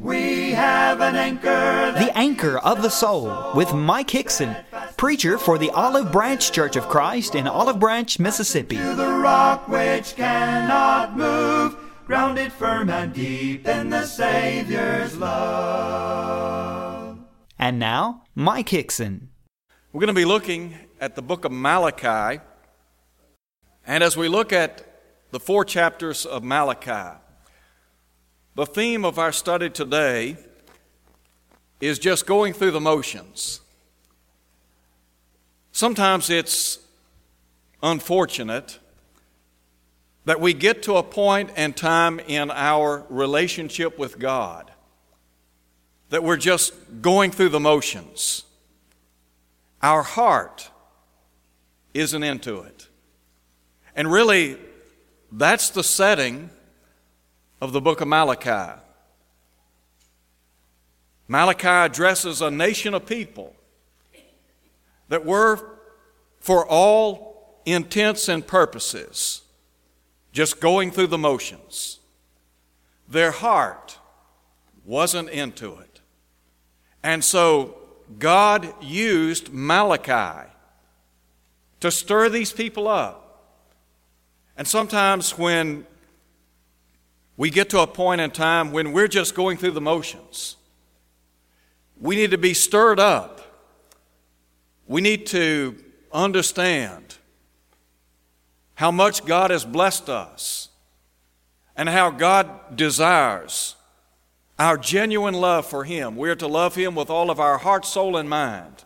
We have an anchor. The Anchor of the Soul with Mike Hickson, preacher for the Olive Branch Church of Christ in Olive Branch, Mississippi. To the rock which cannot move, grounded firm and deep in the Savior's love. And now, Mike Hickson. We're going to be looking at the book of Malachi. And as we look at the four chapters of Malachi, the theme of our study today is just going through the motions. Sometimes it's unfortunate that we get to a point and time in our relationship with God that we're just going through the motions. Our heart isn't into it. And really, that's the setting of the book of Malachi. Malachi addresses a nation of people that were, for all intents and purposes, just going through the motions. Their heart wasn't into it. And so God used Malachi to stir these people up. And sometimes when we get to a point in time when we're just going through the motions. We need to be stirred up. We need to understand how much God has blessed us and how God desires our genuine love for Him. We are to love Him with all of our heart, soul, and mind.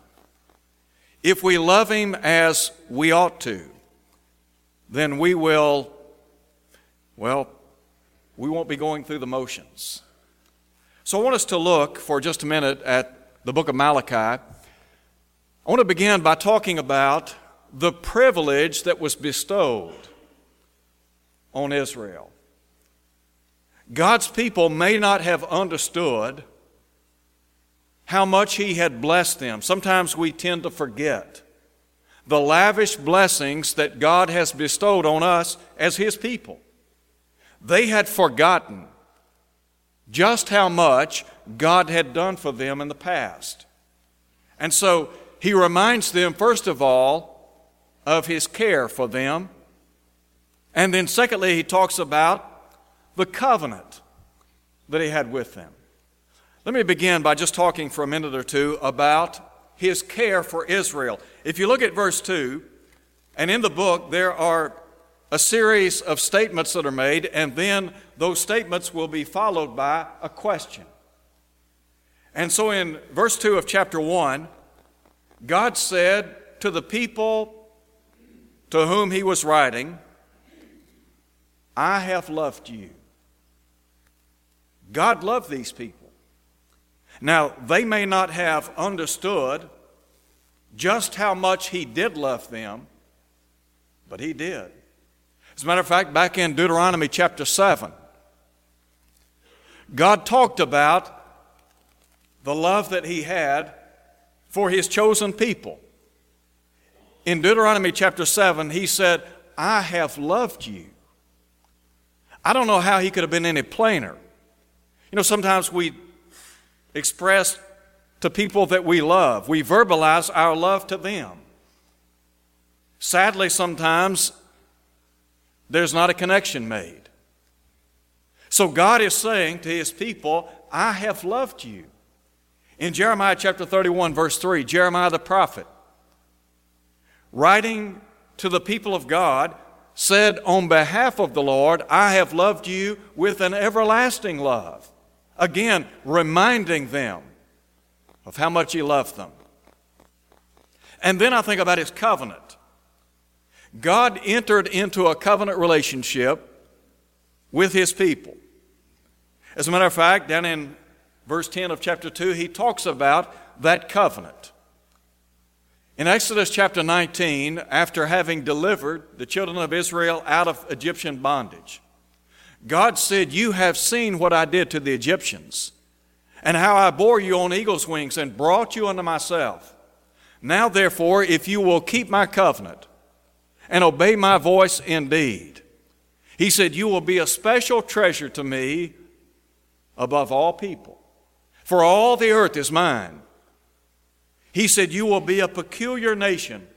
If we love Him as we ought to, then we will, well, we won't be going through the motions. So I want us to look for just a minute at the book of Malachi. I want to begin by talking about the privilege that was bestowed on Israel. God's people may not have understood how much He had blessed them. Sometimes we tend to forget the lavish blessings that God has bestowed on us as His people. They had forgotten just how much God had done for them in the past. And so he reminds them, first of all, of his care for them. And then, secondly, he talks about the covenant that he had with them. Let me begin by just talking for a minute or two about his care for Israel. If you look at verse 2, and in the book there are a series of statements that are made, and then those statements will be followed by a question. And so in verse 2 of chapter 1, God said to the people to whom he was writing, I have loved you. God loved these people. Now, they may not have understood just how much he did love them, but he did. As a matter of fact, back in Deuteronomy chapter 7, God talked about the love that He had for His chosen people. In Deuteronomy chapter 7, He said, I have loved you. I don't know how He could have been any plainer. You know, sometimes we express to people that we love, we verbalize our love to them. Sadly, sometimes there's not a connection made. So God is saying to his people, I have loved you. In Jeremiah chapter 31, verse 3, Jeremiah the prophet, writing to the people of God, said, On behalf of the Lord, I have loved you with an everlasting love. Again, reminding them of how much he loved them. And then I think about his covenant. God entered into a covenant relationship with his people. As a matter of fact, down in verse 10 of chapter 2, he talks about that covenant. In Exodus chapter 19, after having delivered the children of Israel out of Egyptian bondage, God said, You have seen what I did to the Egyptians, and how I bore you on eagle's wings and brought you unto myself. Now, therefore, if you will keep my covenant, and obey my voice indeed. He said, You will be a special treasure to me above all people. For all the earth is mine. He said, You will be a peculiar nation,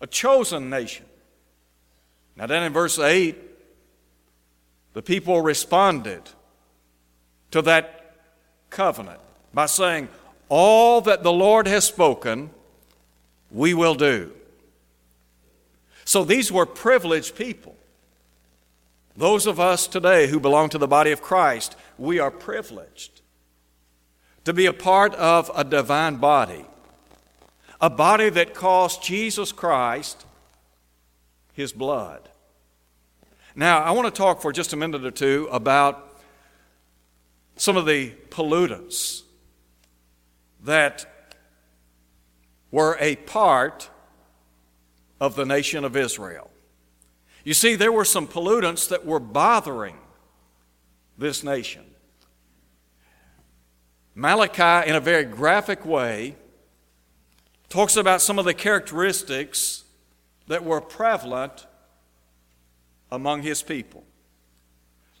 a chosen nation. Now, then in verse 8, the people responded to that covenant by saying, All that the Lord has spoken, we will do. So these were privileged people. Those of us today who belong to the body of Christ, we are privileged to be a part of a divine body, a body that cost Jesus Christ his blood. Now, I want to talk for just a minute or two about some of the pollutants that were a part of the nation of Israel. You see, there were some pollutants that were bothering this nation. Malachi, in a very graphic way, talks about some of the characteristics that were prevalent among his people.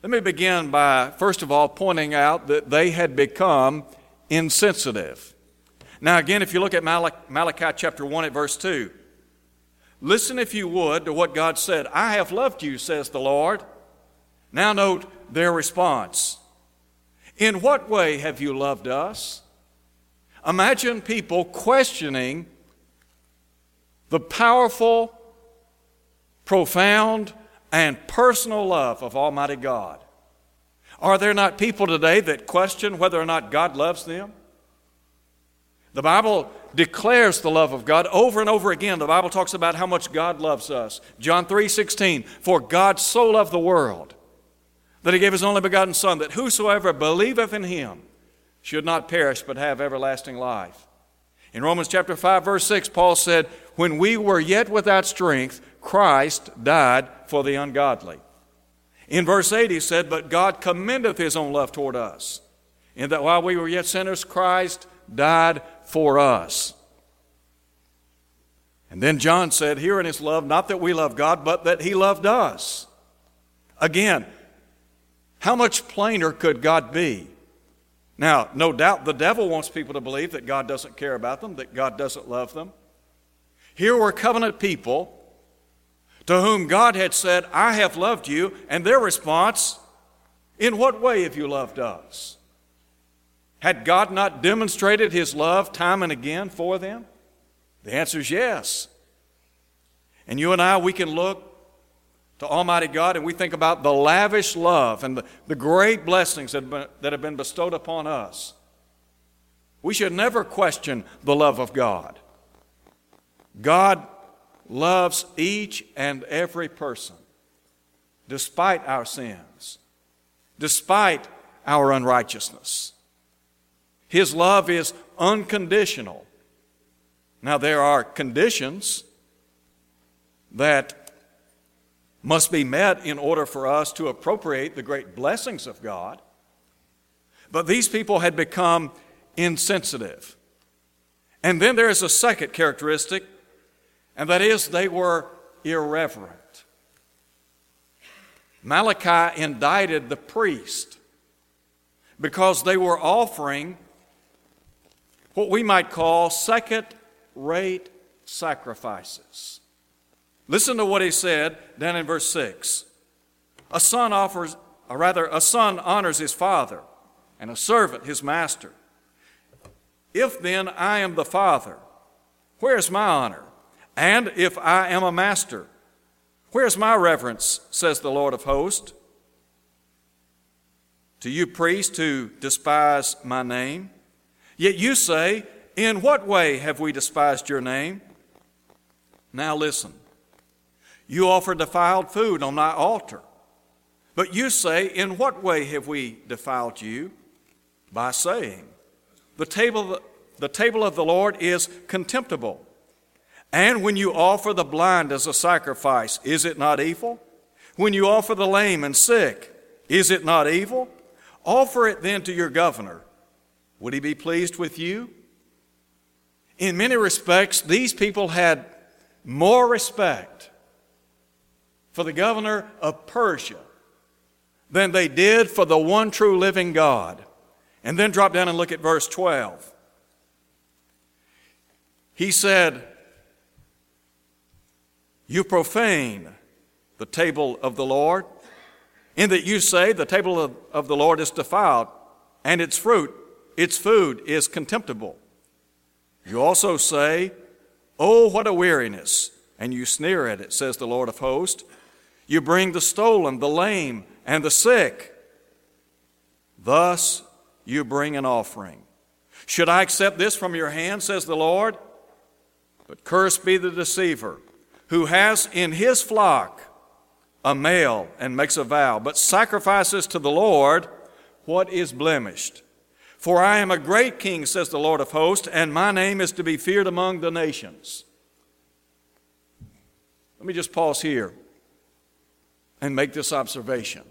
Let me begin by, first of all, pointing out that they had become insensitive. Now, again, if you look at Malachi chapter 1 at verse 2, listen, if you would, to what God said I have loved you, says the Lord. Now, note their response. In what way have you loved us? Imagine people questioning the powerful, profound, and personal love of Almighty God. Are there not people today that question whether or not God loves them? The Bible declares the love of God over and over again. The Bible talks about how much God loves us. John 3 16, for God so loved the world that he gave his only begotten Son, that whosoever believeth in him should not perish but have everlasting life. In Romans chapter 5, verse 6, Paul said, When we were yet without strength, Christ died for the ungodly. In verse 8, he said, But God commendeth his own love toward us, in that while we were yet sinners, Christ died for us. And then John said, Here in his love, not that we love God, but that he loved us. Again, how much plainer could God be? Now, no doubt the devil wants people to believe that God doesn't care about them, that God doesn't love them. Here were covenant people to whom God had said, I have loved you, and their response, In what way have you loved us? Had God not demonstrated his love time and again for them? The answer is yes. And you and I, we can look to Almighty God and we think about the lavish love and the, the great blessings that have, been, that have been bestowed upon us. We should never question the love of God. God loves each and every person despite our sins, despite our unrighteousness. His love is unconditional. Now, there are conditions that must be met in order for us to appropriate the great blessings of God. But these people had become insensitive. And then there is a second characteristic, and that is they were irreverent. Malachi indicted the priest because they were offering what we might call second rate sacrifices. Listen to what he said down in verse 6. A son offers, or rather, a son honors his father, and a servant his master. If then I am the father, where is my honor? And if I am a master, where is my reverence, says the Lord of hosts? To you, priests, who despise my name, Yet you say, In what way have we despised your name? Now listen. You offer defiled food on my altar. But you say, In what way have we defiled you? By saying, The table, the table of the Lord is contemptible. And when you offer the blind as a sacrifice, is it not evil? When you offer the lame and sick, is it not evil? Offer it then to your governor. Would he be pleased with you? In many respects, these people had more respect for the governor of Persia than they did for the one true living God. And then drop down and look at verse 12. He said, You profane the table of the Lord, in that you say the table of, the Lord is defiled, and its fruit, its food is contemptible. You also say, Oh, what a weariness! And you sneer at it, says the Lord of hosts. You bring the stolen, the lame, and the sick. Thus you bring an offering. Should I accept this from your hand, says the Lord? But cursed be the deceiver who has in his flock a male and makes a vow, but sacrifices to the Lord what is blemished. For I am a great king, says the Lord of hosts, and my name is to be feared among the nations. Let me just pause here and make this observation.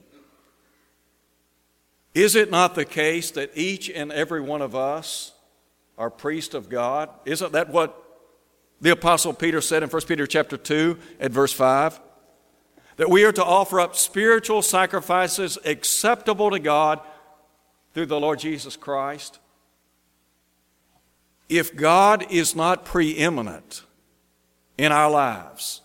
Is it not the case that each and every one of us are priests of God? Isn't that what the apostle Peter said in 1 Peter chapter 2 at verse 5? That we are to offer up spiritual sacrifices acceptable to God through the Lord Jesus Christ. If God is not preeminent in our lives,